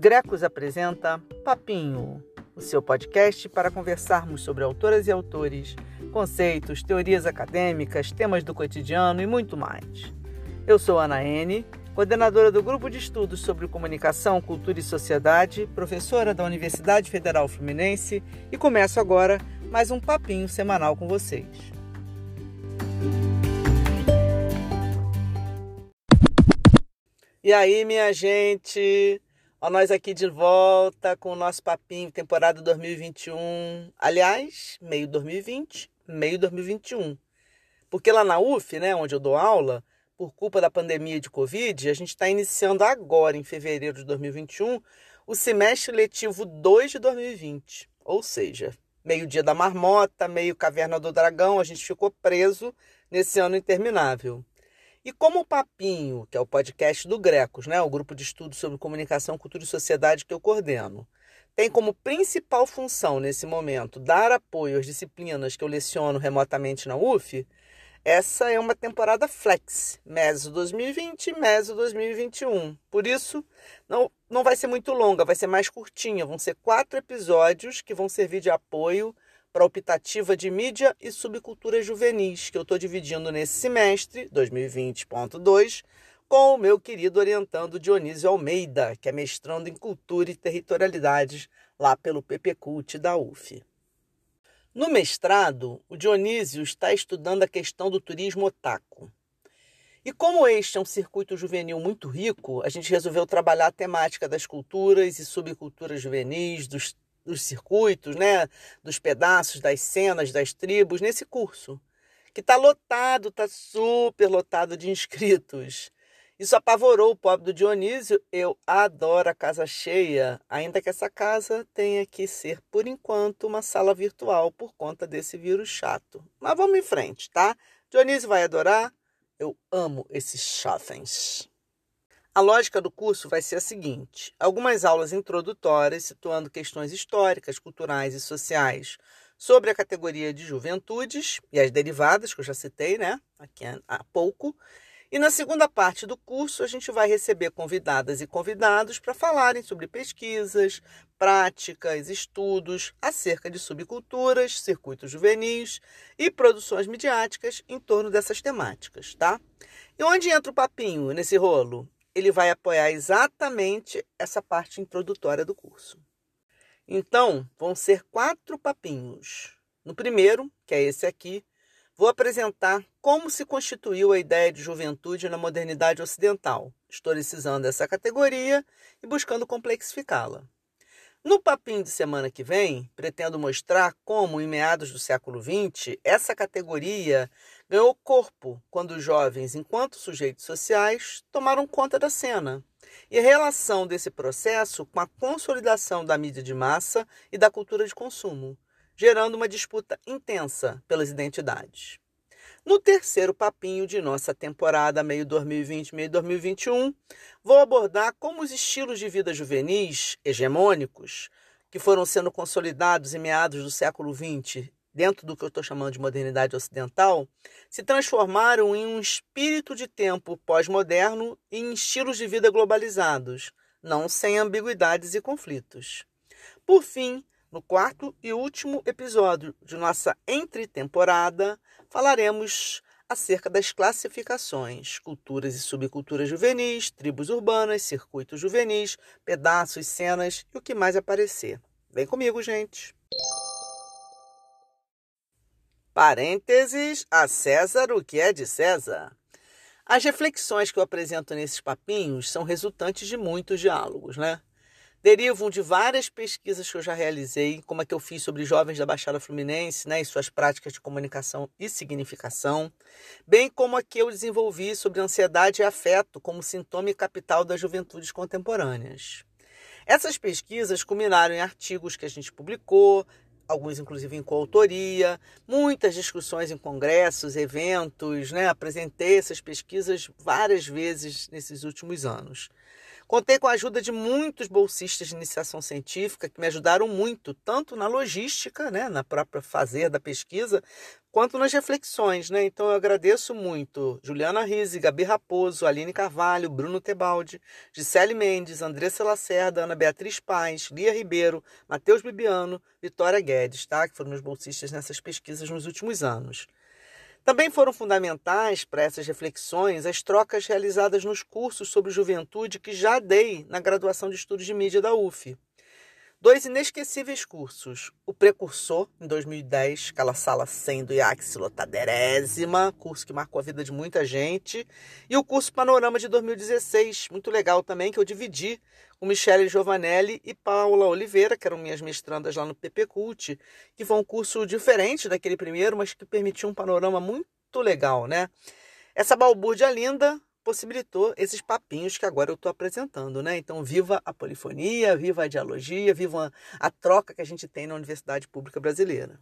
Grecos apresenta Papinho, o seu podcast para conversarmos sobre autoras e autores, conceitos, teorias acadêmicas, temas do cotidiano e muito mais. Eu sou Ana N, coordenadora do Grupo de Estudos sobre Comunicação, Cultura e Sociedade, professora da Universidade Federal Fluminense e começo agora mais um papinho semanal com vocês. E aí, minha gente? Ó, nós aqui de volta com o nosso papinho, temporada 2021. Aliás, meio 2020, meio 2021. Porque lá na UF, né, onde eu dou aula, por culpa da pandemia de Covid, a gente está iniciando agora, em fevereiro de 2021, o semestre letivo 2 de 2020. Ou seja, meio dia da marmota, meio caverna do dragão, a gente ficou preso nesse ano interminável. E como o Papinho, que é o podcast do Grecos, né, o grupo de estudos sobre comunicação, cultura e sociedade que eu coordeno, tem como principal função nesse momento dar apoio às disciplinas que eu leciono remotamente na UF, essa é uma temporada flex, MESO 2020 MESO 2021. Por isso, não, não vai ser muito longa, vai ser mais curtinha. Vão ser quatro episódios que vão servir de apoio para a optativa de mídia e subcultura juvenis, que eu estou dividindo nesse semestre, 2020.2, com o meu querido orientando Dionísio Almeida, que é mestrando em cultura e territorialidades lá pelo PP Cult da UF. No mestrado, o Dionísio está estudando a questão do turismo otaku. E como este é um circuito juvenil muito rico, a gente resolveu trabalhar a temática das culturas e subculturas juvenis, dos dos circuitos, né, dos pedaços, das cenas, das tribos, nesse curso, que está lotado, está super lotado de inscritos. Isso apavorou o pobre do Dionísio. Eu adoro a casa cheia, ainda que essa casa tenha que ser, por enquanto, uma sala virtual por conta desse vírus chato. Mas vamos em frente, tá? Dionísio vai adorar. Eu amo esses chafens. A lógica do curso vai ser a seguinte: algumas aulas introdutórias situando questões históricas, culturais e sociais sobre a categoria de juventudes e as derivadas, que eu já citei, né, aqui há pouco. E na segunda parte do curso, a gente vai receber convidadas e convidados para falarem sobre pesquisas, práticas, estudos acerca de subculturas, circuitos juvenis e produções midiáticas em torno dessas temáticas, tá? E onde entra o papinho nesse rolo? Ele vai apoiar exatamente essa parte introdutória do curso. Então, vão ser quatro papinhos. No primeiro, que é esse aqui, vou apresentar como se constituiu a ideia de juventude na modernidade ocidental, historicizando essa categoria e buscando complexificá-la. No papinho de semana que vem, pretendo mostrar como, em meados do século XX, essa categoria ganhou corpo quando os jovens, enquanto sujeitos sociais, tomaram conta da cena. E a relação desse processo com a consolidação da mídia de massa e da cultura de consumo, gerando uma disputa intensa pelas identidades. No terceiro papinho de nossa temporada meio 2020, meio 2021, vou abordar como os estilos de vida juvenis hegemônicos, que foram sendo consolidados em meados do século XX, dentro do que eu estou chamando de modernidade ocidental, se transformaram em um espírito de tempo pós-moderno e em estilos de vida globalizados, não sem ambiguidades e conflitos. Por fim, no quarto e último episódio de nossa entre-temporada, falaremos acerca das classificações, culturas e subculturas juvenis, tribos urbanas, circuitos juvenis, pedaços, cenas e o que mais aparecer. Vem comigo, gente! Parênteses, a César o que é de César. As reflexões que eu apresento nesses papinhos são resultantes de muitos diálogos, né? derivam de várias pesquisas que eu já realizei, como a que eu fiz sobre jovens da Baixada Fluminense né, e suas práticas de comunicação e significação, bem como a que eu desenvolvi sobre ansiedade e afeto como sintoma e capital das juventudes contemporâneas. Essas pesquisas culminaram em artigos que a gente publicou, alguns inclusive em coautoria, muitas discussões em congressos, eventos, né? apresentei essas pesquisas várias vezes nesses últimos anos. Contei com a ajuda de muitos bolsistas de iniciação científica que me ajudaram muito, tanto na logística, né, na própria fazer da pesquisa, quanto nas reflexões, né? Então eu agradeço muito Juliana Rizzi, Gabi Raposo, Aline Carvalho, Bruno Tebaldi, Gisele Mendes, Andressa Lacerda, Ana Beatriz Paz, Lia Ribeiro, Matheus Bibiano, Vitória Guedes, tá? Que foram meus bolsistas nessas pesquisas nos últimos anos. Também foram fundamentais para essas reflexões as trocas realizadas nos cursos sobre juventude que já dei na graduação de estudos de mídia da UF. Dois inesquecíveis cursos. O Precursor, em 2010, aquela sala 100 do curso que marcou a vida de muita gente. E o curso Panorama de 2016, muito legal também, que eu dividi com Michele Giovanelli e Paula Oliveira, que eram minhas mestrandas lá no PP Cult, que foi um curso diferente daquele primeiro, mas que permitiu um panorama muito legal, né? Essa balbúrdia linda possibilitou esses papinhos que agora eu estou apresentando, né? Então, viva a polifonia, viva a dialogia, viva a troca que a gente tem na Universidade Pública Brasileira.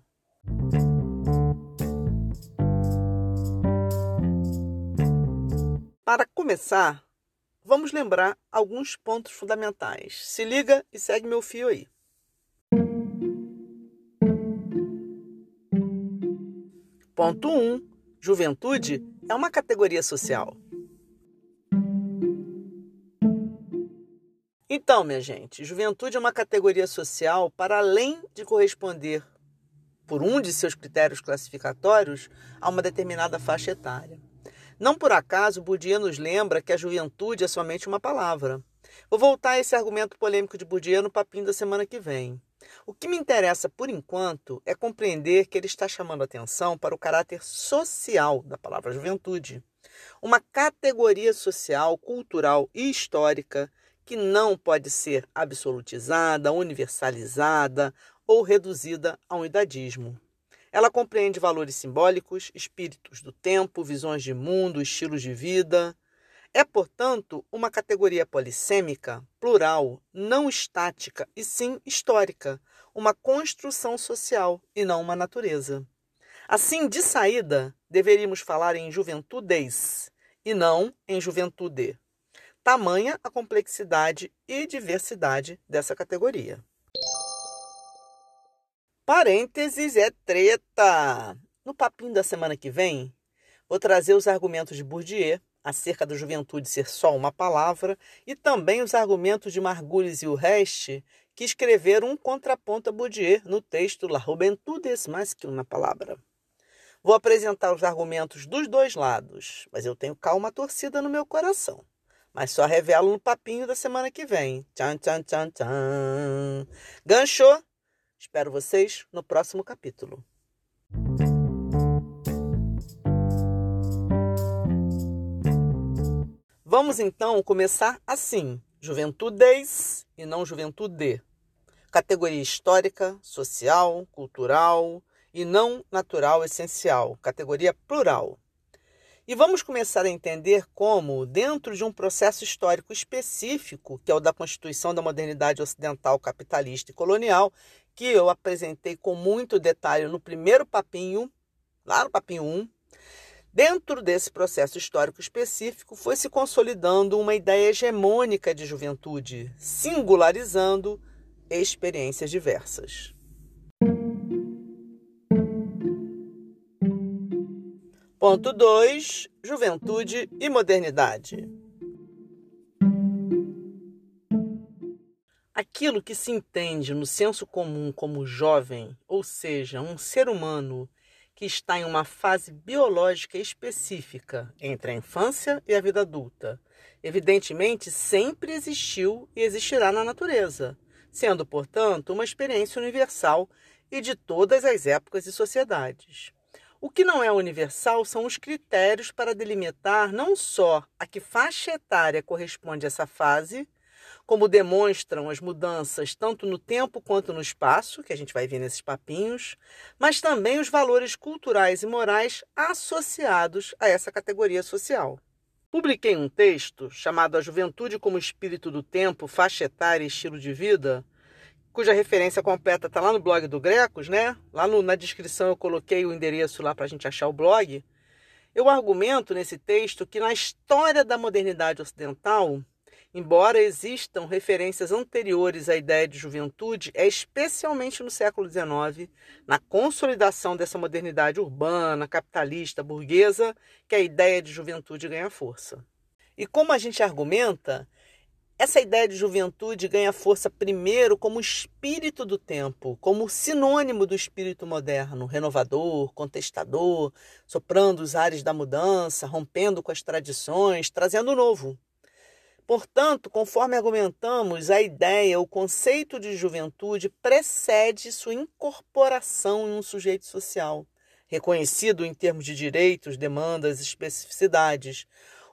Para começar, vamos lembrar alguns pontos fundamentais. Se liga e segue meu fio aí. Ponto 1. Um, juventude é uma categoria social. Então, minha gente, juventude é uma categoria social para além de corresponder, por um de seus critérios classificatórios, a uma determinada faixa etária. Não por acaso, Bourdieu nos lembra que a juventude é somente uma palavra. Vou voltar a esse argumento polêmico de Bourdieu no papinho da semana que vem. O que me interessa, por enquanto, é compreender que ele está chamando atenção para o caráter social da palavra juventude. Uma categoria social, cultural e histórica que não pode ser absolutizada, universalizada ou reduzida a um idadismo. Ela compreende valores simbólicos, espíritos do tempo, visões de mundo, estilos de vida. É, portanto, uma categoria polissêmica, plural, não estática e sim histórica, uma construção social e não uma natureza. Assim, de saída, deveríamos falar em juventudes e não em juventude. Tamanha a complexidade e diversidade dessa categoria. Parênteses é treta! No papinho da semana que vem, vou trazer os argumentos de Bourdieu acerca da juventude ser só uma palavra e também os argumentos de Margulis e o Reste, que escreveram um contraponto a Bourdieu no texto La Juventude es mais que uma palavra. Vou apresentar os argumentos dos dois lados, mas eu tenho calma torcida no meu coração mas só revelo no papinho da semana que vem. Tchan, tchan, tchan, tchan. Ganchou? Espero vocês no próximo capítulo. Vamos então começar assim: juventudes e não juventude. Categoria histórica, social, cultural e não natural essencial. Categoria plural. E vamos começar a entender como, dentro de um processo histórico específico, que é o da constituição da modernidade ocidental capitalista e colonial, que eu apresentei com muito detalhe no primeiro papinho, lá no papinho 1, dentro desse processo histórico específico foi se consolidando uma ideia hegemônica de juventude, singularizando experiências diversas. Ponto 2. Juventude e modernidade. Aquilo que se entende no senso comum como jovem, ou seja, um ser humano que está em uma fase biológica específica entre a infância e a vida adulta, evidentemente sempre existiu e existirá na natureza, sendo, portanto, uma experiência universal e de todas as épocas e sociedades. O que não é universal são os critérios para delimitar não só a que faixa etária corresponde essa fase, como demonstram as mudanças tanto no tempo quanto no espaço, que a gente vai ver nesses papinhos, mas também os valores culturais e morais associados a essa categoria social. Publiquei um texto chamado A Juventude como Espírito do Tempo, Faixa Etária e Estilo de Vida, cuja referência completa está lá no blog do Grecos, né? Lá no, na descrição eu coloquei o endereço lá para a gente achar o blog. Eu argumento nesse texto que na história da modernidade ocidental embora existam referências anteriores à ideia de juventude, é especialmente no século XIX, na consolidação dessa modernidade urbana, capitalista, burguesa, que a ideia de juventude ganha força. E como a gente argumenta, essa ideia de juventude ganha força primeiro como espírito do tempo, como sinônimo do espírito moderno, renovador, contestador, soprando os ares da mudança, rompendo com as tradições, trazendo o novo. Portanto, conforme argumentamos, a ideia, o conceito de juventude precede sua incorporação em um sujeito social, reconhecido em termos de direitos, demandas, especificidades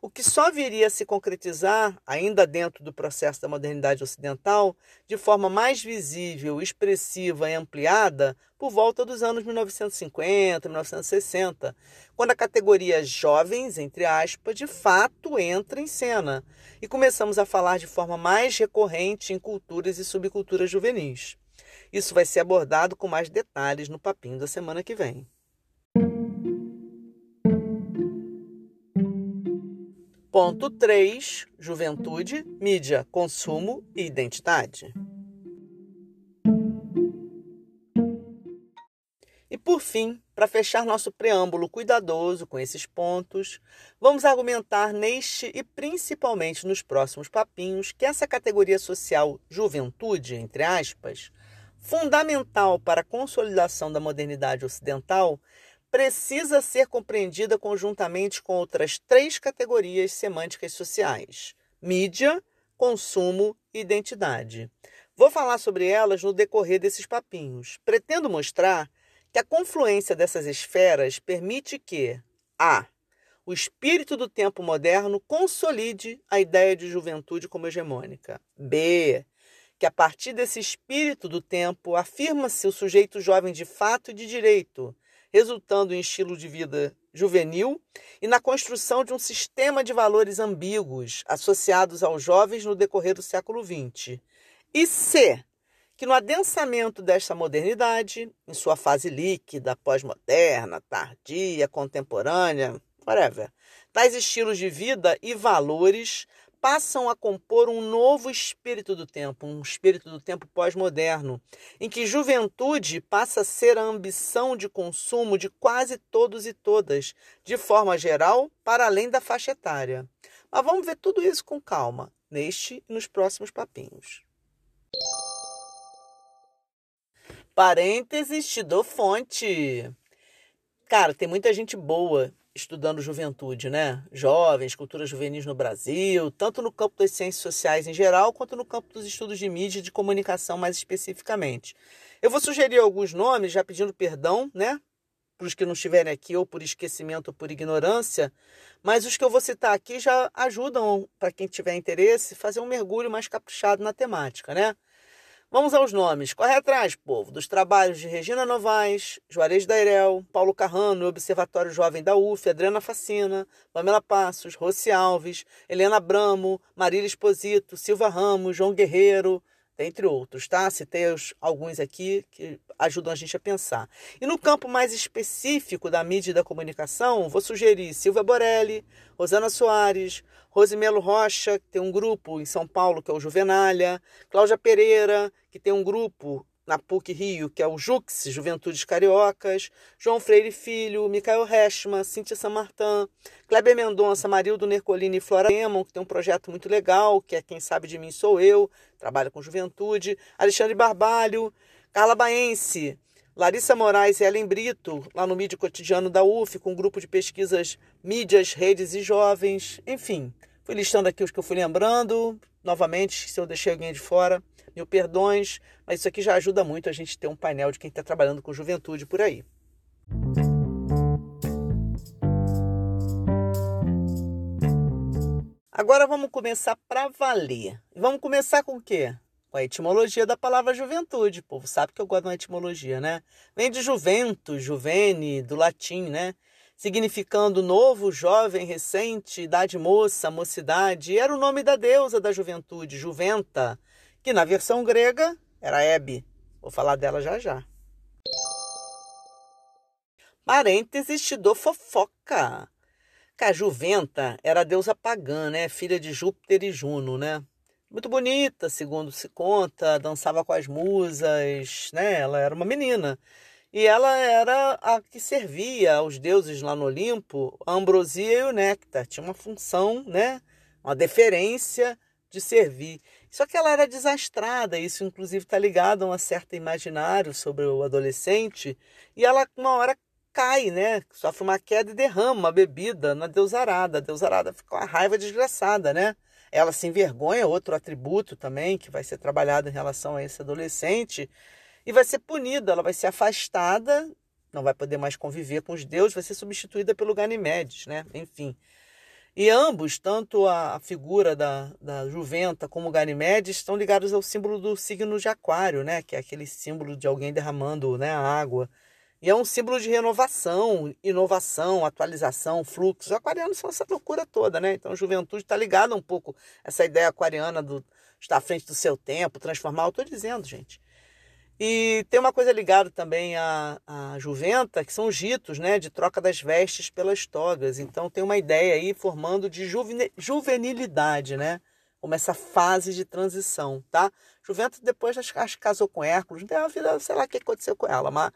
o que só viria a se concretizar, ainda dentro do processo da modernidade ocidental, de forma mais visível, expressiva e ampliada por volta dos anos 1950, 1960, quando a categoria jovens, entre aspas, de fato entra em cena e começamos a falar de forma mais recorrente em culturas e subculturas juvenis. Isso vai ser abordado com mais detalhes no papinho da semana que vem. Ponto 3. Juventude, mídia, consumo e identidade. E por fim, para fechar nosso preâmbulo cuidadoso com esses pontos, vamos argumentar neste e principalmente nos próximos papinhos que essa categoria social juventude, entre aspas, fundamental para a consolidação da modernidade ocidental, precisa ser compreendida conjuntamente com outras três categorias semânticas sociais: mídia, consumo e identidade. Vou falar sobre elas no decorrer desses papinhos. Pretendo mostrar que a confluência dessas esferas permite que a. O espírito do tempo moderno consolide a ideia de juventude como hegemônica. B. Que a partir desse espírito do tempo afirma-se o sujeito jovem de fato e de direito, resultando em estilo de vida juvenil e na construção de um sistema de valores ambíguos associados aos jovens no decorrer do século XX. E C, que no adensamento desta modernidade, em sua fase líquida, pós-moderna, tardia, contemporânea, whatever, tais estilos de vida e valores passam a compor um novo espírito do tempo, um espírito do tempo pós-moderno, em que juventude passa a ser a ambição de consumo de quase todos e todas, de forma geral, para além da faixa etária. Mas vamos ver tudo isso com calma, neste e nos próximos papinhos. Parênteses, te dou fonte. Cara, tem muita gente boa estudando juventude, né? Jovens, cultura juvenis no Brasil, tanto no campo das ciências sociais em geral, quanto no campo dos estudos de mídia e de comunicação mais especificamente. Eu vou sugerir alguns nomes, já pedindo perdão, né? Para os que não estiverem aqui, ou por esquecimento ou por ignorância, mas os que eu vou citar aqui já ajudam, para quem tiver interesse, fazer um mergulho mais caprichado na temática, né? Vamos aos nomes. Corre atrás, povo, dos trabalhos de Regina Novaes, Juarez Dairel, Paulo Carrano, Observatório Jovem da UF, Adriana Facina, Pamela Passos, Rossi Alves, Helena Bramo, Marília Esposito, Silva Ramos, João Guerreiro, entre outros, tá? Citei alguns aqui que ajudam a gente a pensar. E no campo mais específico da mídia e da comunicação, vou sugerir Silvia Borelli, Rosana Soares, Rosimelo Rocha, que tem um grupo em São Paulo, que é o Juvenalha, Cláudia Pereira, que tem um grupo na PUC Rio, que é o Jux, Juventudes Cariocas, João Freire Filho, Micael Rechma, Cíntia Samartã, Kleber Mendonça, Marildo Nercolini e Flora Lemon, que tem um projeto muito legal, que é Quem Sabe de Mim Sou Eu, trabalha com juventude, Alexandre Barbalho, Carla Baense, Larissa Moraes e Ellen Brito, lá no Mídia Cotidiano da UF, com um grupo de pesquisas Mídias, Redes e Jovens, enfim. Fui listando aqui os que eu fui lembrando, novamente, se eu deixei alguém de fora, mil perdões, mas isso aqui já ajuda muito a gente ter um painel de quem está trabalhando com juventude por aí. Agora vamos começar para valer. Vamos começar com o quê? Com a etimologia da palavra juventude. O povo sabe que eu gosto uma etimologia, né? Vem de juventus, juvene, do latim, né? Significando novo, jovem, recente, idade moça, mocidade. Era o nome da deusa da juventude, Juventa, que na versão grega era Hebe. Vou falar dela já já. Parênteses te dou fofoca. A Juventa era a deusa pagã, né? Filha de Júpiter e Juno, né? Muito bonita, segundo se conta, dançava com as musas, né? Ela era uma menina. E ela era a que servia aos deuses lá no Olimpo a ambrosia e o néctar. Tinha uma função, né? Uma deferência de servir. Só que ela era desastrada, isso inclusive está ligado a um certo imaginário sobre o adolescente, e ela uma hora cai, né? Sofre uma queda e derrama a bebida na deusarada. A deusarada fica com uma raiva desgraçada, né? Ela se envergonha, outro atributo também que vai ser trabalhado em relação a esse adolescente, e vai ser punida, ela vai ser afastada, não vai poder mais conviver com os deuses, vai ser substituída pelo Ganimedes, né? Enfim. E ambos, tanto a figura da, da Juventa como o Ganimedes, estão ligados ao símbolo do signo de Aquário, né? que é aquele símbolo de alguém derramando né, a água. E é um símbolo de renovação, inovação, atualização, fluxo. Os aquarianos são essa loucura toda, né? Então, a juventude está ligada um pouco a essa ideia aquariana do estar à frente do seu tempo, transformar. Eu estou dizendo, gente. E tem uma coisa ligada também à, à juventa, que são os ritos né, de troca das vestes pelas togas. Então tem uma ideia aí formando de juvenilidade, né? Como essa fase de transição, tá? Juventa depois acho, casou com Hércules, tem uma vida, sei lá o que aconteceu com ela, mas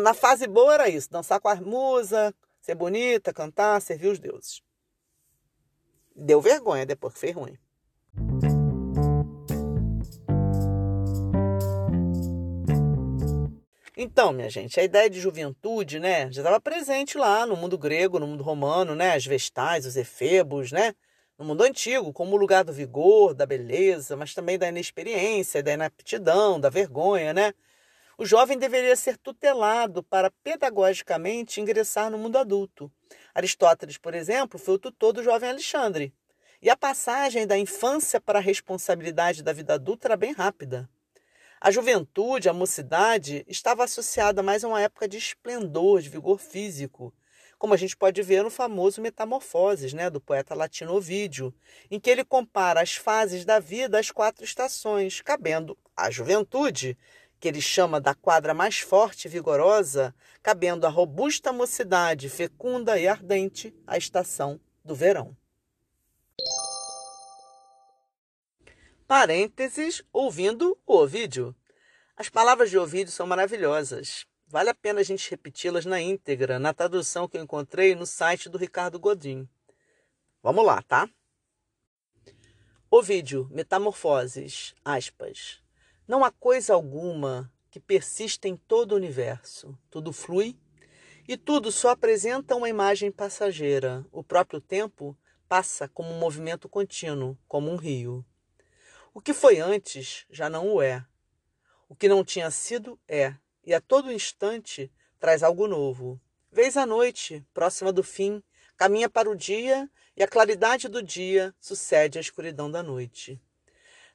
na fase boa era isso, dançar com a musa, ser bonita, cantar, servir os deuses. Deu vergonha depois que fez ruim. Então, minha gente, a ideia de juventude, né, já estava presente lá no mundo grego, no mundo romano, né, as vestais, os efebos, né, no mundo antigo, como lugar do vigor, da beleza, mas também da inexperiência, da inaptidão, da vergonha, né? O jovem deveria ser tutelado para pedagogicamente ingressar no mundo adulto. Aristóteles, por exemplo, foi o tutor do jovem Alexandre. E a passagem da infância para a responsabilidade da vida adulta era bem rápida. A juventude, a mocidade, estava associada mais a uma época de esplendor, de vigor físico, como a gente pode ver no famoso Metamorfoses, né, do poeta latino Ovídio, em que ele compara as fases da vida às quatro estações, cabendo à juventude, que ele chama da quadra mais forte e vigorosa, cabendo à robusta mocidade, fecunda e ardente, a estação do verão. Parênteses, ouvindo o Ovídio. As palavras de Ovídio são maravilhosas. Vale a pena a gente repeti-las na íntegra, na tradução que eu encontrei no site do Ricardo Godin. Vamos lá, tá? Ovídio, Metamorfoses, aspas. Não há coisa alguma que persista em todo o universo. Tudo flui e tudo só apresenta uma imagem passageira. O próprio tempo passa como um movimento contínuo, como um rio. O que foi antes já não o é. O que não tinha sido é, e a todo instante traz algo novo. Vez a noite, próxima do fim, caminha para o dia, e a claridade do dia sucede à escuridão da noite.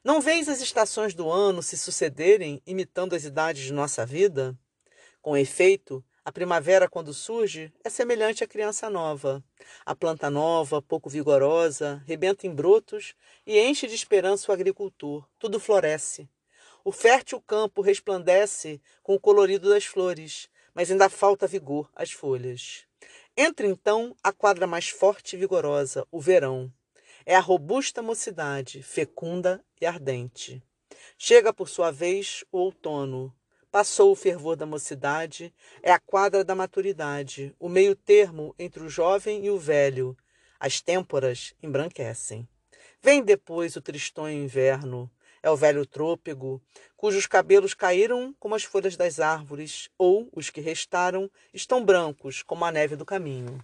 Não vês as estações do ano se sucederem imitando as idades de nossa vida? Com efeito, a primavera, quando surge, é semelhante à criança nova. A planta nova, pouco vigorosa, rebenta em brotos e enche de esperança o agricultor. Tudo floresce. O fértil campo resplandece com o colorido das flores, mas ainda falta vigor às folhas. Entra então a quadra mais forte e vigorosa, o verão. É a robusta mocidade, fecunda e ardente. Chega por sua vez o outono, Passou o fervor da mocidade, é a quadra da maturidade, o meio termo entre o jovem e o velho. As têmporas embranquecem. Vem depois o tristonho inverno, é o velho trôpego, cujos cabelos caíram como as folhas das árvores, ou os que restaram estão brancos como a neve do caminho.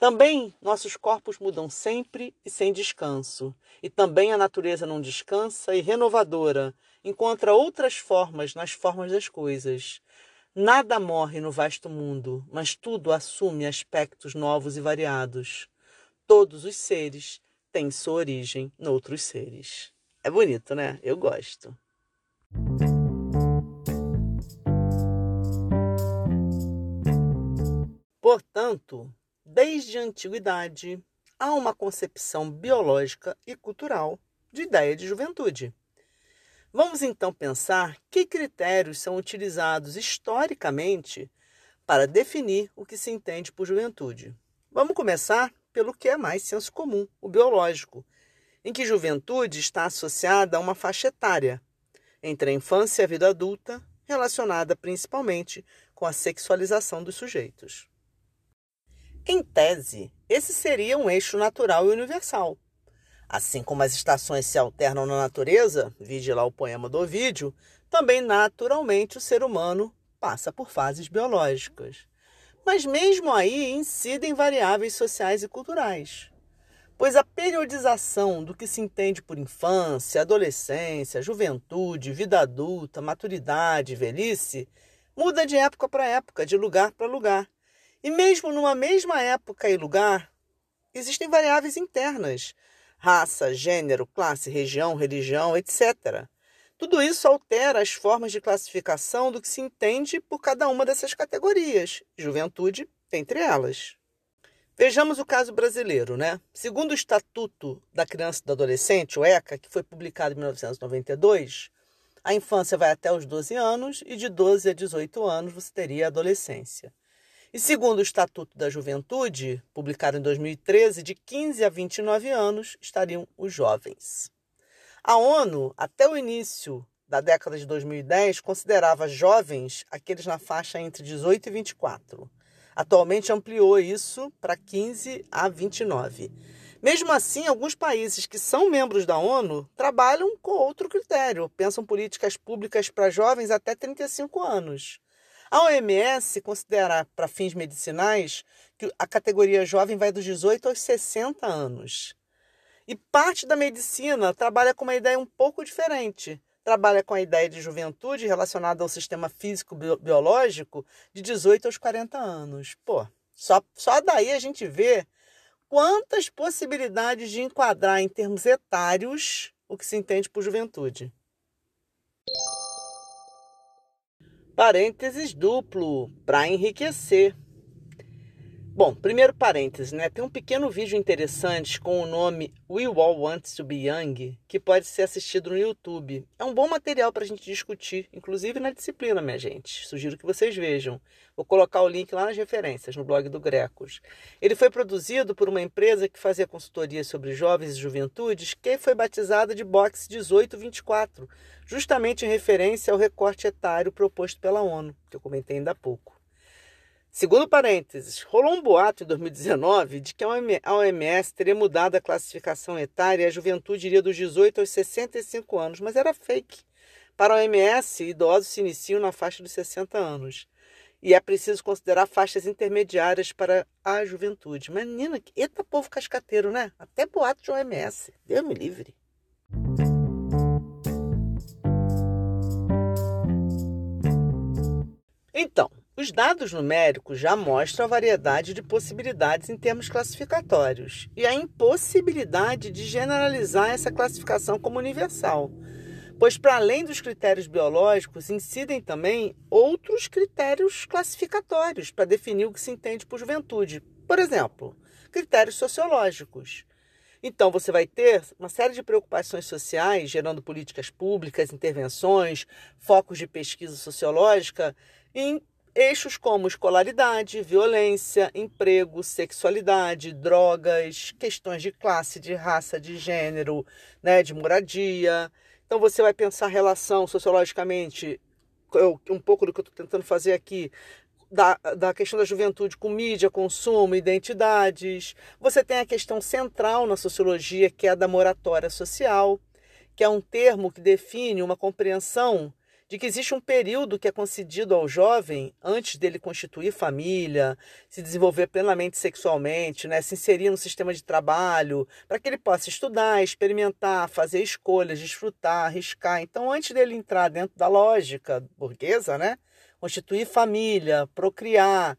Também nossos corpos mudam sempre e sem descanso, e também a natureza não descansa e renovadora encontra outras formas nas formas das coisas. Nada morre no vasto mundo, mas tudo assume aspectos novos e variados. Todos os seres têm sua origem noutros seres. É bonito, né? Eu gosto. Portanto, Desde a antiguidade, há uma concepção biológica e cultural de ideia de juventude. Vamos então pensar que critérios são utilizados historicamente para definir o que se entende por juventude. Vamos começar pelo que é mais senso comum, o biológico, em que juventude está associada a uma faixa etária entre a infância e a vida adulta, relacionada principalmente com a sexualização dos sujeitos. Em tese, esse seria um eixo natural e universal. Assim como as estações se alternam na natureza, vide lá o poema do Ovídio, também naturalmente o ser humano passa por fases biológicas. Mas mesmo aí incidem variáveis sociais e culturais. Pois a periodização do que se entende por infância, adolescência, juventude, vida adulta, maturidade, velhice, muda de época para época, de lugar para lugar. E mesmo numa mesma época e lugar, existem variáveis internas: raça, gênero, classe, região, religião, etc. Tudo isso altera as formas de classificação do que se entende por cada uma dessas categorias, juventude entre elas. Vejamos o caso brasileiro, né? Segundo o Estatuto da Criança e do Adolescente, o ECA, que foi publicado em 1992, a infância vai até os 12 anos e de 12 a 18 anos você teria a adolescência. E segundo o Estatuto da Juventude, publicado em 2013, de 15 a 29 anos estariam os jovens. A ONU, até o início da década de 2010, considerava jovens aqueles na faixa entre 18 e 24. Atualmente ampliou isso para 15 a 29. Mesmo assim, alguns países que são membros da ONU trabalham com outro critério, pensam políticas públicas para jovens até 35 anos. A OMS considera, para fins medicinais, que a categoria jovem vai dos 18 aos 60 anos. E parte da medicina trabalha com uma ideia um pouco diferente. Trabalha com a ideia de juventude relacionada ao sistema físico biológico de 18 aos 40 anos. Pô, só, só daí a gente vê quantas possibilidades de enquadrar em termos etários o que se entende por juventude. Parênteses duplo para enriquecer. Bom, primeiro parênteses, né? Tem um pequeno vídeo interessante com o nome We All Want to Be Young, que pode ser assistido no YouTube. É um bom material para a gente discutir, inclusive na disciplina, minha gente. Sugiro que vocês vejam. Vou colocar o link lá nas referências, no blog do Grecos. Ele foi produzido por uma empresa que fazia consultoria sobre jovens e juventudes, que foi batizada de Box 1824, justamente em referência ao recorte etário proposto pela ONU, que eu comentei ainda há pouco. Segundo parênteses, rolou um boato em 2019 de que a OMS teria mudado a classificação etária e a juventude iria dos 18 aos 65 anos, mas era fake. Para a OMS, idosos se iniciam na faixa dos 60 anos. E é preciso considerar faixas intermediárias para a juventude. Menina, eita povo cascateiro, né? Até boato de OMS. Deus me livre. Então, os dados numéricos já mostram a variedade de possibilidades em termos classificatórios e a impossibilidade de generalizar essa classificação como universal, pois, para além dos critérios biológicos, incidem também outros critérios classificatórios para definir o que se entende por juventude. Por exemplo, critérios sociológicos. Então, você vai ter uma série de preocupações sociais, gerando políticas públicas, intervenções, focos de pesquisa sociológica em Eixos como escolaridade, violência, emprego, sexualidade, drogas, questões de classe, de raça, de gênero, né, de moradia. Então você vai pensar relação sociologicamente, um pouco do que eu estou tentando fazer aqui, da, da questão da juventude com mídia, consumo, identidades. Você tem a questão central na sociologia, que é a da moratória social, que é um termo que define uma compreensão de que existe um período que é concedido ao jovem antes dele constituir família, se desenvolver plenamente sexualmente, né, se inserir no sistema de trabalho, para que ele possa estudar, experimentar, fazer escolhas, desfrutar, arriscar. Então, antes dele entrar dentro da lógica burguesa, né, constituir família, procriar,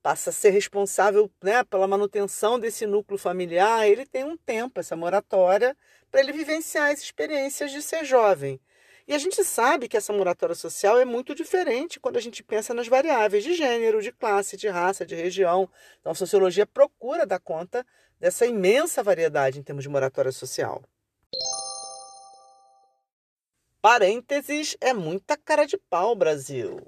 passa a ser responsável né, pela manutenção desse núcleo familiar, ele tem um tempo, essa moratória, para ele vivenciar as experiências de ser jovem. E a gente sabe que essa moratória social é muito diferente quando a gente pensa nas variáveis de gênero, de classe, de raça, de região. Então, a sociologia procura dar conta dessa imensa variedade em termos de moratória social. Parênteses é muita cara de pau, Brasil.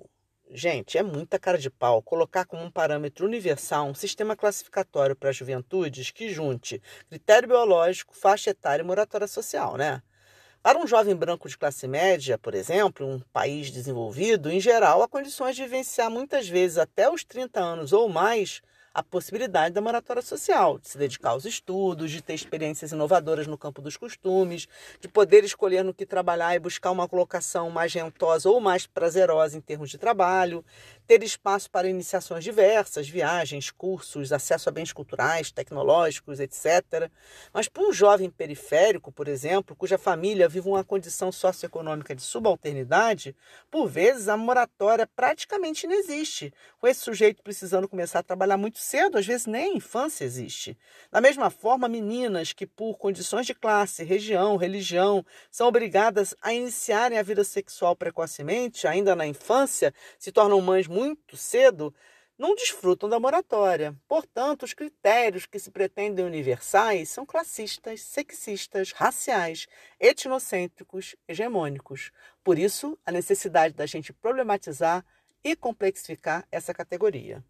Gente, é muita cara de pau colocar como um parâmetro universal um sistema classificatório para juventudes que junte critério biológico, faixa etária e moratória social, né? Para um jovem branco de classe média, por exemplo, um país desenvolvido, em geral, há condições de vivenciar muitas vezes até os 30 anos ou mais a possibilidade da moratória social, de se dedicar aos estudos, de ter experiências inovadoras no campo dos costumes, de poder escolher no que trabalhar e buscar uma colocação mais rentosa ou mais prazerosa em termos de trabalho, ter espaço para iniciações diversas, viagens, cursos, acesso a bens culturais, tecnológicos, etc. Mas para um jovem periférico, por exemplo, cuja família vive uma condição socioeconômica de subalternidade, por vezes a moratória praticamente não existe, com esse sujeito precisando começar a trabalhar muito cedo, às vezes nem a infância existe. Da mesma forma, meninas que, por condições de classe, região, religião, são obrigadas a iniciarem a vida sexual precocemente, ainda na infância, se tornam mães muito cedo, não desfrutam da moratória. Portanto, os critérios que se pretendem universais são classistas, sexistas, raciais, etnocêntricos, hegemônicos. Por isso, a necessidade da gente problematizar e complexificar essa categoria.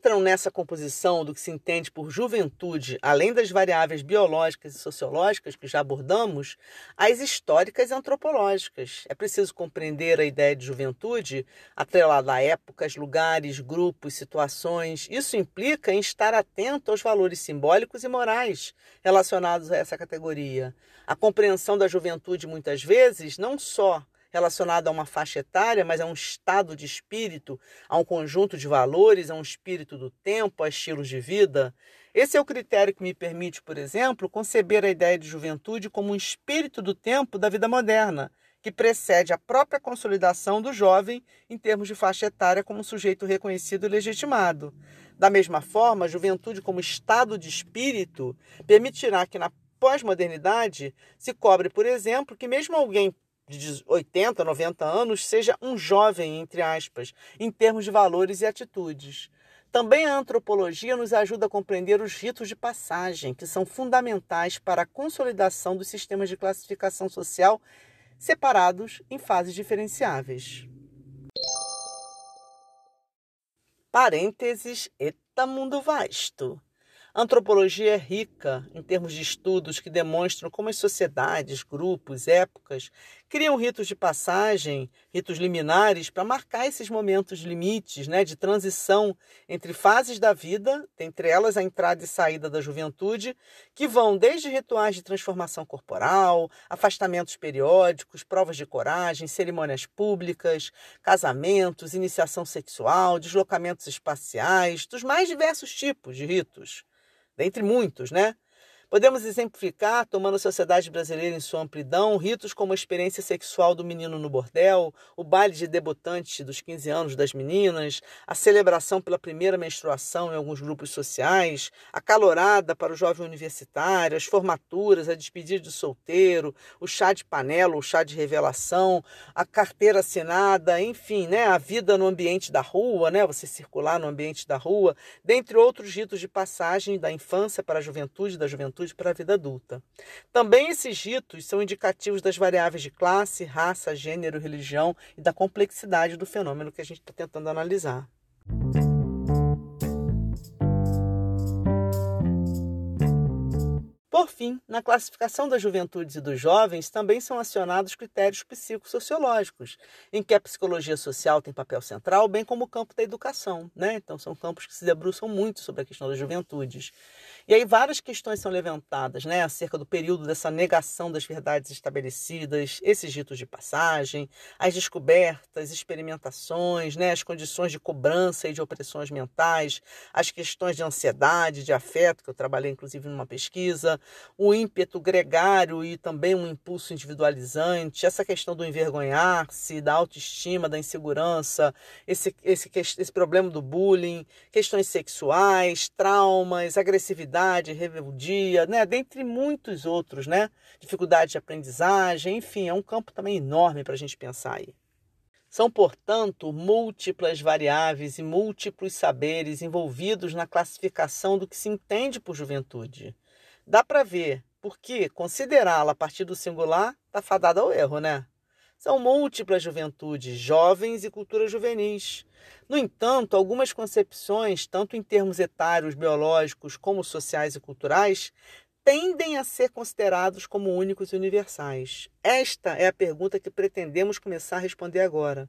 Entram nessa composição do que se entende por juventude, além das variáveis biológicas e sociológicas que já abordamos, as históricas e antropológicas. É preciso compreender a ideia de juventude atrelada a épocas, lugares, grupos, situações. Isso implica em estar atento aos valores simbólicos e morais relacionados a essa categoria. A compreensão da juventude, muitas vezes, não só relacionado a uma faixa etária, mas a um estado de espírito, a um conjunto de valores, a um espírito do tempo, a estilos de vida. Esse é o critério que me permite, por exemplo, conceber a ideia de juventude como um espírito do tempo da vida moderna, que precede a própria consolidação do jovem em termos de faixa etária como sujeito reconhecido e legitimado. Da mesma forma, a juventude como estado de espírito permitirá que na pós-modernidade se cobre, por exemplo, que mesmo alguém de 80, 90 anos seja um jovem, entre aspas, em termos de valores e atitudes. Também a antropologia nos ajuda a compreender os ritos de passagem, que são fundamentais para a consolidação dos sistemas de classificação social separados em fases diferenciáveis. Parênteses, eta mundo vasto. A antropologia é rica em termos de estudos que demonstram como as sociedades, grupos, épocas criam ritos de passagem, ritos liminares para marcar esses momentos limites, né, de transição entre fases da vida, entre elas a entrada e saída da juventude, que vão desde rituais de transformação corporal, afastamentos periódicos, provas de coragem, cerimônias públicas, casamentos, iniciação sexual, deslocamentos espaciais, dos mais diversos tipos de ritos dentre muitos, né? Podemos exemplificar, tomando a sociedade brasileira em sua amplidão, ritos como a experiência sexual do menino no bordel, o baile de debutante dos 15 anos das meninas, a celebração pela primeira menstruação em alguns grupos sociais, a calorada para o jovem universitário, as formaturas, a despedida de solteiro, o chá de panela, o chá de revelação, a carteira assinada, enfim, né, a vida no ambiente da rua, né, você circular no ambiente da rua, dentre outros ritos de passagem da infância para a juventude, da juventude juventude para a vida adulta. Também esses ritos são indicativos das variáveis de classe, raça, gênero, religião e da complexidade do fenômeno que a gente está tentando analisar. Por fim, na classificação das juventudes e dos jovens também são acionados critérios psicossociológicos, em que a psicologia social tem papel central, bem como o campo da educação. Né? Então, são campos que se debruçam muito sobre a questão das juventudes. E aí várias questões são levantadas, né, acerca do período dessa negação das verdades estabelecidas, esses ritos de passagem, as descobertas, experimentações, né, as condições de cobrança e de opressões mentais, as questões de ansiedade, de afeto, que eu trabalhei inclusive numa pesquisa, o ímpeto gregário e também um impulso individualizante, essa questão do envergonhar-se, da autoestima, da insegurança, esse, esse, esse problema do bullying, questões sexuais, traumas, agressividade rebeldia, né? dentre muitos outros, né? dificuldade de aprendizagem, enfim, é um campo também enorme para a gente pensar aí. São, portanto, múltiplas variáveis e múltiplos saberes envolvidos na classificação do que se entende por juventude. Dá para ver porque considerá-la a partir do singular está fadada ao erro, né? São múltiplas juventudes, jovens e culturas juvenis. No entanto, algumas concepções, tanto em termos etários, biológicos, como sociais e culturais, tendem a ser considerados como únicos e universais? Esta é a pergunta que pretendemos começar a responder agora.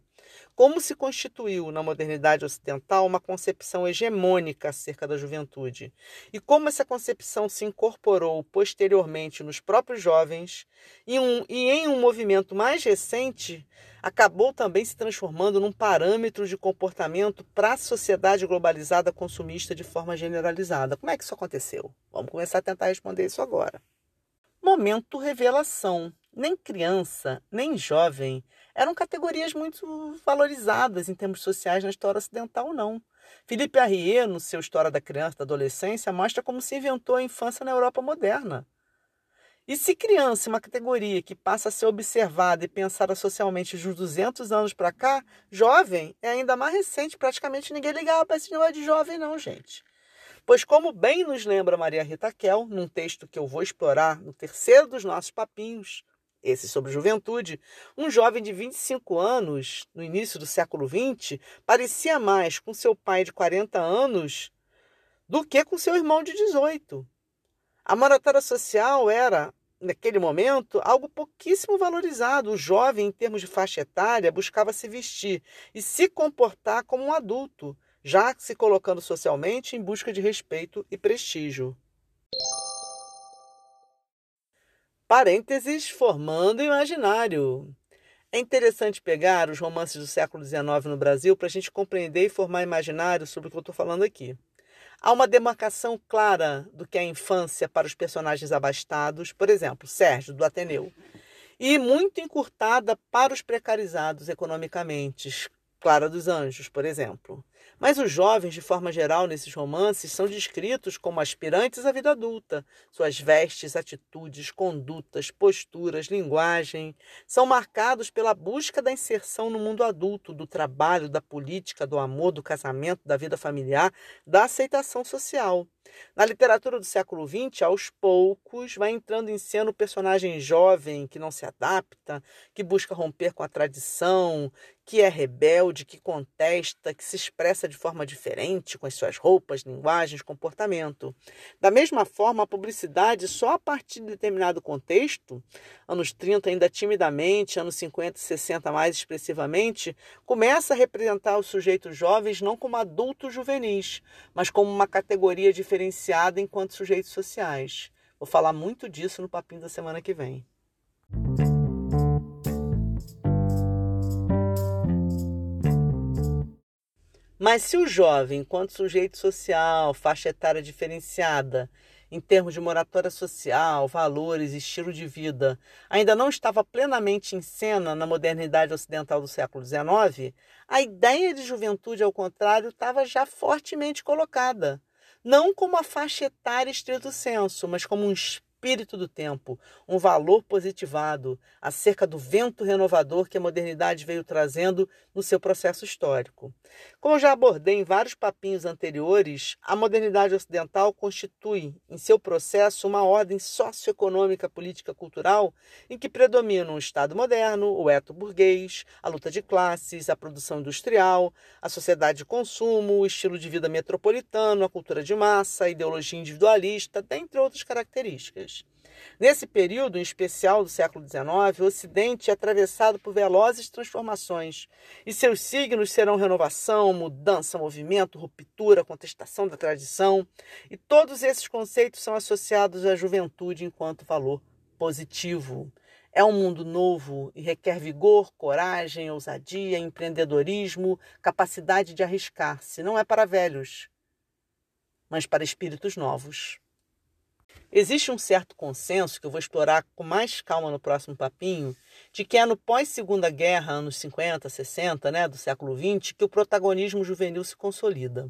Como se constituiu na modernidade ocidental uma concepção hegemônica acerca da juventude? E como essa concepção se incorporou posteriormente nos próprios jovens e, um, e em um movimento mais recente acabou também se transformando num parâmetro de comportamento para a sociedade globalizada consumista de forma generalizada. Como é que isso aconteceu? Vamos começar a tentar responder isso agora. Momento revelação. Nem criança, nem jovem eram categorias muito valorizadas em termos sociais na história ocidental, não. Felipe Arrier, no seu História da Criança e da Adolescência, mostra como se inventou a infância na Europa moderna. E se criança é uma categoria que passa a ser observada e pensada socialmente de uns 200 anos para cá, jovem é ainda mais recente, praticamente ninguém ligava para esse negócio de jovem não, gente. Pois como bem nos lembra Maria Rita Kel, num texto que eu vou explorar no terceiro dos nossos papinhos, esse sobre juventude, um jovem de 25 anos, no início do século XX, parecia mais com seu pai de 40 anos do que com seu irmão de 18. A moratória social era, naquele momento, algo pouquíssimo valorizado. O jovem, em termos de faixa etária, buscava se vestir e se comportar como um adulto, já se colocando socialmente em busca de respeito e prestígio. Parênteses formando imaginário. É interessante pegar os romances do século XIX no Brasil para a gente compreender e formar imaginário sobre o que eu estou falando aqui. Há uma demarcação clara do que é a infância para os personagens abastados, por exemplo, Sérgio, do Ateneu, e muito encurtada para os precarizados economicamente, Clara dos Anjos, por exemplo. Mas os jovens, de forma geral, nesses romances, são descritos como aspirantes à vida adulta. Suas vestes, atitudes, condutas, posturas, linguagem são marcados pela busca da inserção no mundo adulto, do trabalho, da política, do amor, do casamento, da vida familiar, da aceitação social. Na literatura do século XX, aos poucos, vai entrando em cena o personagem jovem que não se adapta, que busca romper com a tradição, que é rebelde, que contesta, que se expressa de forma diferente com as suas roupas, linguagens, comportamento. Da mesma forma, a publicidade, só a partir de determinado contexto, anos 30 ainda timidamente, anos 50 e 60 mais expressivamente, começa a representar os sujeitos jovens não como adultos juvenis, mas como uma categoria diferenciada enquanto sujeitos sociais. Vou falar muito disso no papinho da semana que vem. Mas se o jovem, enquanto sujeito social, faixa etária diferenciada, em termos de moratória social, valores, estilo de vida, ainda não estava plenamente em cena na modernidade ocidental do século XIX, a ideia de juventude, ao contrário, estava já fortemente colocada. Não como a faixa etária estrito senso, mas como um espírito do tempo, um valor positivado acerca do vento renovador que a modernidade veio trazendo no seu processo histórico. Como já abordei em vários papinhos anteriores, a modernidade ocidental constitui em seu processo uma ordem socioeconômica, política, cultural em que predominam o Estado moderno, o eto burguês, a luta de classes, a produção industrial, a sociedade de consumo, o estilo de vida metropolitano, a cultura de massa, a ideologia individualista, dentre outras características. Nesse período, em especial do século XIX, o Ocidente é atravessado por velozes transformações e seus signos serão renovação, mudança, movimento, ruptura, contestação da tradição. E todos esses conceitos são associados à juventude enquanto valor positivo. É um mundo novo e requer vigor, coragem, ousadia, empreendedorismo, capacidade de arriscar-se. Não é para velhos, mas para espíritos novos. Existe um certo consenso, que eu vou explorar com mais calma no próximo papinho, de que é no pós-segunda guerra, anos 50, 60, né, do século XX, que o protagonismo juvenil se consolida.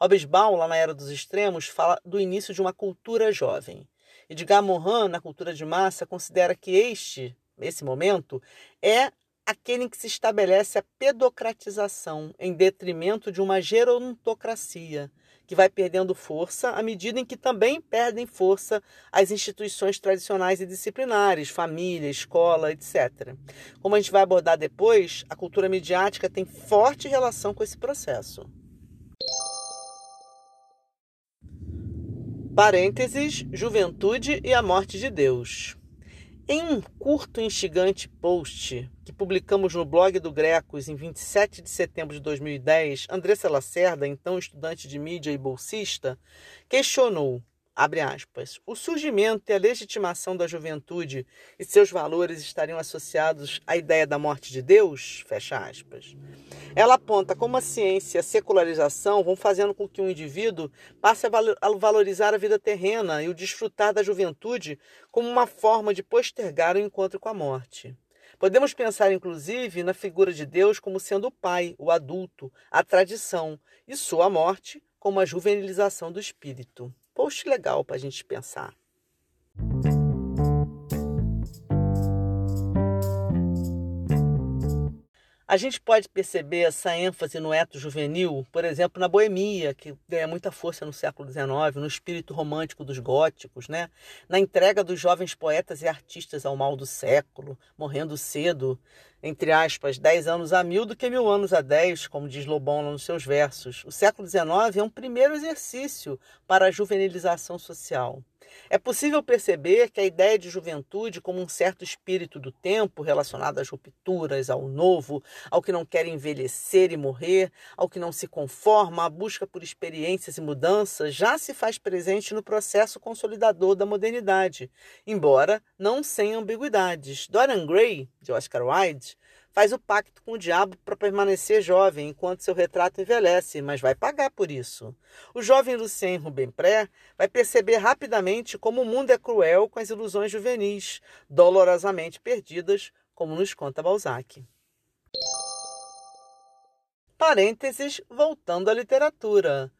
Hobsbawm, lá na Era dos Extremos, fala do início de uma cultura jovem. Edgar Morin, na cultura de massa, considera que este, esse momento, é aquele em que se estabelece a pedocratização em detrimento de uma gerontocracia, que vai perdendo força à medida em que também perdem força as instituições tradicionais e disciplinares, família, escola, etc. Como a gente vai abordar depois, a cultura midiática tem forte relação com esse processo. Parênteses, juventude e a morte de Deus. Em um curto e instigante post que publicamos no blog do Grecos em 27 de setembro de 2010, Andressa Lacerda, então estudante de mídia e bolsista, questionou aspas, o surgimento e a legitimação da juventude e seus valores estariam associados à ideia da morte de Deus? Ela aponta como a ciência e a secularização vão fazendo com que um indivíduo passe a valorizar a vida terrena e o desfrutar da juventude como uma forma de postergar o encontro com a morte. Podemos pensar, inclusive, na figura de Deus como sendo o pai, o adulto, a tradição, e sua morte como a juvenilização do espírito. Post legal para a gente pensar. A gente pode perceber essa ênfase no eto juvenil, por exemplo, na boemia, que ganha muita força no século XIX, no espírito romântico dos góticos, né? na entrega dos jovens poetas e artistas ao mal do século, morrendo cedo, entre aspas, 10 anos a mil do que mil anos a 10, como diz Lobão nos seus versos. O século XIX é um primeiro exercício para a juvenilização social. É possível perceber que a ideia de juventude, como um certo espírito do tempo relacionado às rupturas, ao novo, ao que não quer envelhecer e morrer, ao que não se conforma, à busca por experiências e mudanças, já se faz presente no processo consolidador da modernidade, embora não sem ambiguidades. Dorian Gray, de Oscar Wilde, faz o pacto com o diabo para permanecer jovem enquanto seu retrato envelhece, mas vai pagar por isso. O jovem Lucien Rubempré vai perceber rapidamente como o mundo é cruel com as ilusões juvenis, dolorosamente perdidas, como nos conta Balzac. Parênteses, voltando à literatura.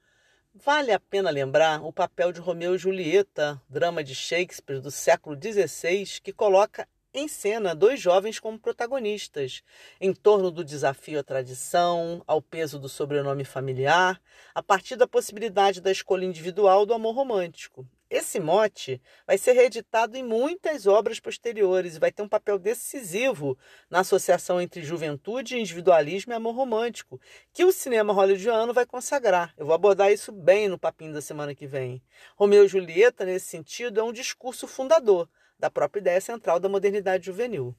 Vale a pena lembrar o papel de Romeu e Julieta, drama de Shakespeare do século XVI, que coloca em cena dois jovens como protagonistas, em torno do desafio à tradição, ao peso do sobrenome familiar, a partir da possibilidade da escolha individual do amor romântico. Esse mote vai ser reeditado em muitas obras posteriores e vai ter um papel decisivo na associação entre juventude, individualismo e amor romântico, que o cinema hollywoodiano vai consagrar. Eu vou abordar isso bem no papinho da semana que vem. Romeu e Julieta, nesse sentido, é um discurso fundador da própria ideia central da modernidade juvenil.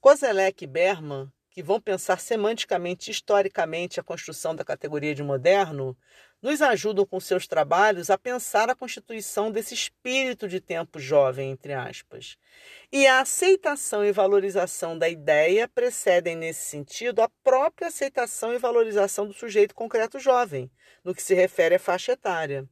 Kozelek e Berman, que vão pensar semanticamente e historicamente a construção da categoria de moderno, nos ajudam com seus trabalhos a pensar a constituição desse espírito de tempo jovem, entre aspas. E a aceitação e valorização da ideia precedem, nesse sentido, a própria aceitação e valorização do sujeito concreto jovem, no que se refere à faixa etária.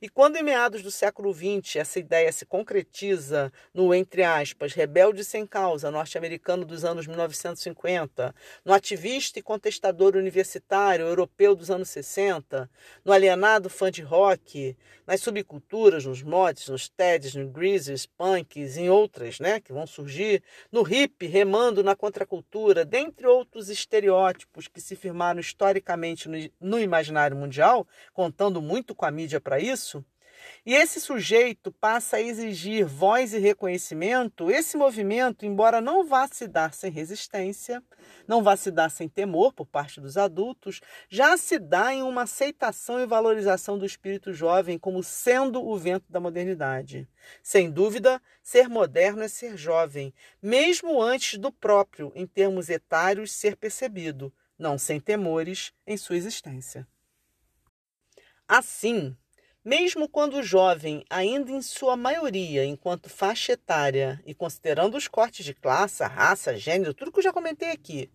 E quando, em meados do século XX, essa ideia se concretiza no, entre aspas, rebelde sem causa norte-americano dos anos 1950, no ativista e contestador universitário europeu dos anos 60, no alienado fã de rock, nas subculturas, nos mods, nos TEDs, no greases, punks, em outras né, que vão surgir, no hip, remando na contracultura, dentre outros estereótipos que se firmaram historicamente no, no imaginário mundial, contando muito com a mídia para isso, e esse sujeito passa a exigir voz e reconhecimento, esse movimento, embora não vá se dar sem resistência, não vá se dar sem temor por parte dos adultos, já se dá em uma aceitação e valorização do espírito jovem como sendo o vento da modernidade. Sem dúvida, ser moderno é ser jovem, mesmo antes do próprio, em termos etários, ser percebido, não sem temores em sua existência. Assim, mesmo quando jovem, ainda em sua maioria, enquanto faixa etária e considerando os cortes de classe, raça, gênero, tudo que eu já comentei aqui,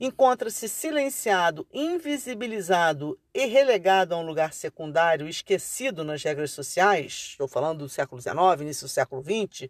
encontra-se silenciado, invisibilizado e relegado a um lugar secundário, esquecido nas regras sociais, estou falando do século XIX, início do século XX,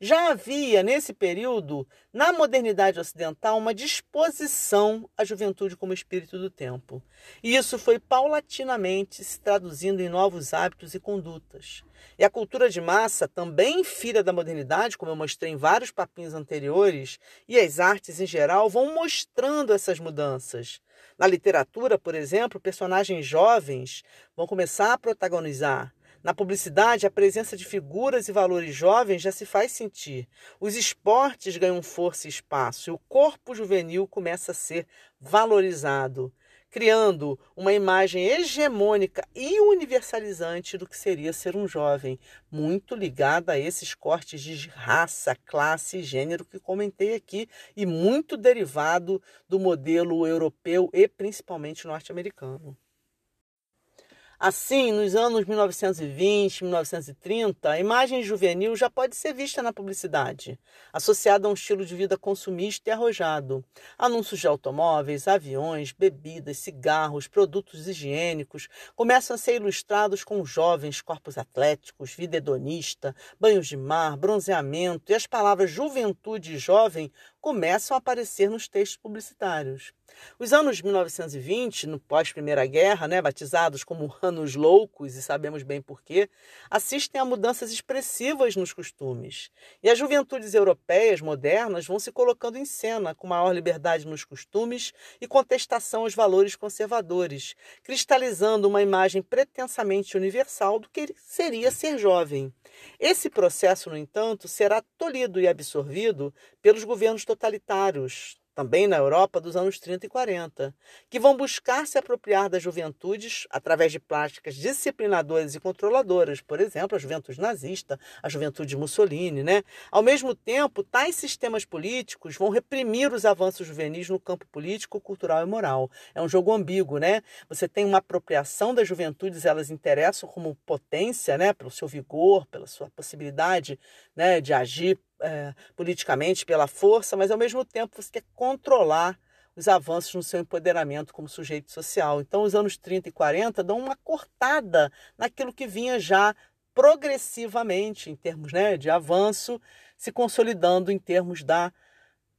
já havia nesse período, na modernidade ocidental, uma disposição à juventude como espírito do tempo. E isso foi paulatinamente se traduzindo em novos hábitos e condutas. E a cultura de massa, também filha da modernidade, como eu mostrei em vários papinhos anteriores, e as artes em geral vão mostrando essas mudanças. Na literatura, por exemplo, personagens jovens vão começar a protagonizar. Na publicidade, a presença de figuras e valores jovens já se faz sentir. Os esportes ganham força e espaço e o corpo juvenil começa a ser valorizado criando uma imagem hegemônica e universalizante do que seria ser um jovem, muito ligada a esses cortes de raça, classe e gênero que comentei aqui, e muito derivado do modelo europeu e principalmente norte-americano. Assim, nos anos 1920, 1930, a imagem juvenil já pode ser vista na publicidade, associada a um estilo de vida consumista e arrojado. Anúncios de automóveis, aviões, bebidas, cigarros, produtos higiênicos começam a ser ilustrados com jovens corpos atléticos, vida hedonista, banhos de mar, bronzeamento e as palavras juventude e jovem começam a aparecer nos textos publicitários. Os anos 1920, no pós-Primeira Guerra, né, batizados como anos loucos, e sabemos bem porquê, assistem a mudanças expressivas nos costumes. E as juventudes europeias modernas vão se colocando em cena com maior liberdade nos costumes e contestação aos valores conservadores, cristalizando uma imagem pretensamente universal do que seria ser jovem. Esse processo, no entanto, será tolhido e absorvido pelos governos totalitários, também na Europa dos anos 30 e 40, que vão buscar se apropriar das juventudes através de práticas disciplinadoras e controladoras, por exemplo, a juventude nazista, a juventude Mussolini, né? Ao mesmo tempo, tais sistemas políticos vão reprimir os avanços juvenis no campo político, cultural e moral. É um jogo ambíguo, né? Você tem uma apropriação das juventudes, elas interessam como potência, né, pelo seu vigor, pela sua possibilidade, né, de agir é, politicamente pela força, mas ao mesmo tempo você quer controlar os avanços no seu empoderamento como sujeito social. Então, os anos 30 e 40 dão uma cortada naquilo que vinha já progressivamente, em termos né, de avanço, se consolidando em termos da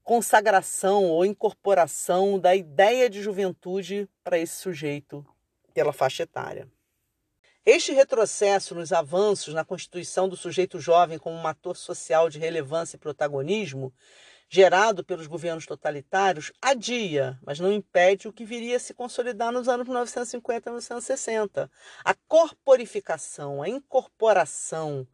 consagração ou incorporação da ideia de juventude para esse sujeito pela faixa etária. Este retrocesso nos avanços na constituição do sujeito jovem como um ator social de relevância e protagonismo, gerado pelos governos totalitários, adia, mas não impede o que viria a se consolidar nos anos 1950 e 1960. A corporificação, a incorporação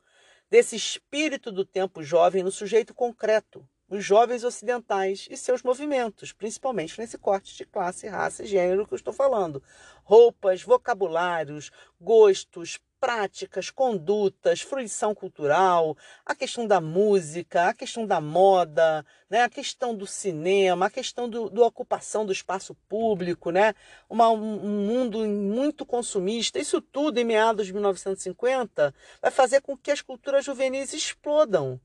desse espírito do tempo jovem no sujeito concreto, os jovens ocidentais e seus movimentos, principalmente nesse corte de classe, raça e gênero que eu estou falando. Roupas, vocabulários, gostos, práticas, condutas, fruição cultural, a questão da música, a questão da moda, né, a questão do cinema, a questão do ocupação do espaço público, né, uma, um, um mundo muito consumista. Isso tudo, em meados de 1950, vai fazer com que as culturas juvenis explodam.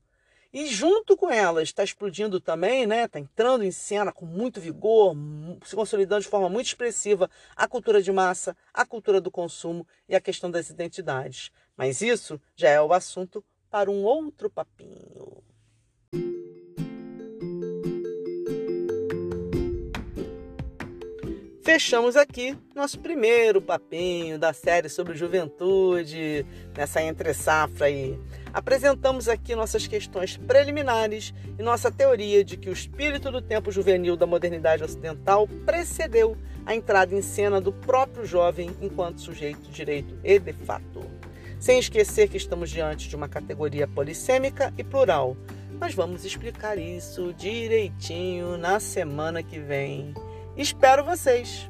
E junto com elas está explodindo também, né? Está entrando em cena com muito vigor, se consolidando de forma muito expressiva a cultura de massa, a cultura do consumo e a questão das identidades. Mas isso já é o assunto para um outro papinho. Fechamos aqui nosso primeiro papinho da série sobre juventude, nessa entre safra aí. Apresentamos aqui nossas questões preliminares e nossa teoria de que o espírito do tempo juvenil da modernidade ocidental precedeu a entrada em cena do próprio jovem enquanto sujeito de direito e de fato. Sem esquecer que estamos diante de uma categoria polissêmica e plural, mas vamos explicar isso direitinho na semana que vem. Espero vocês!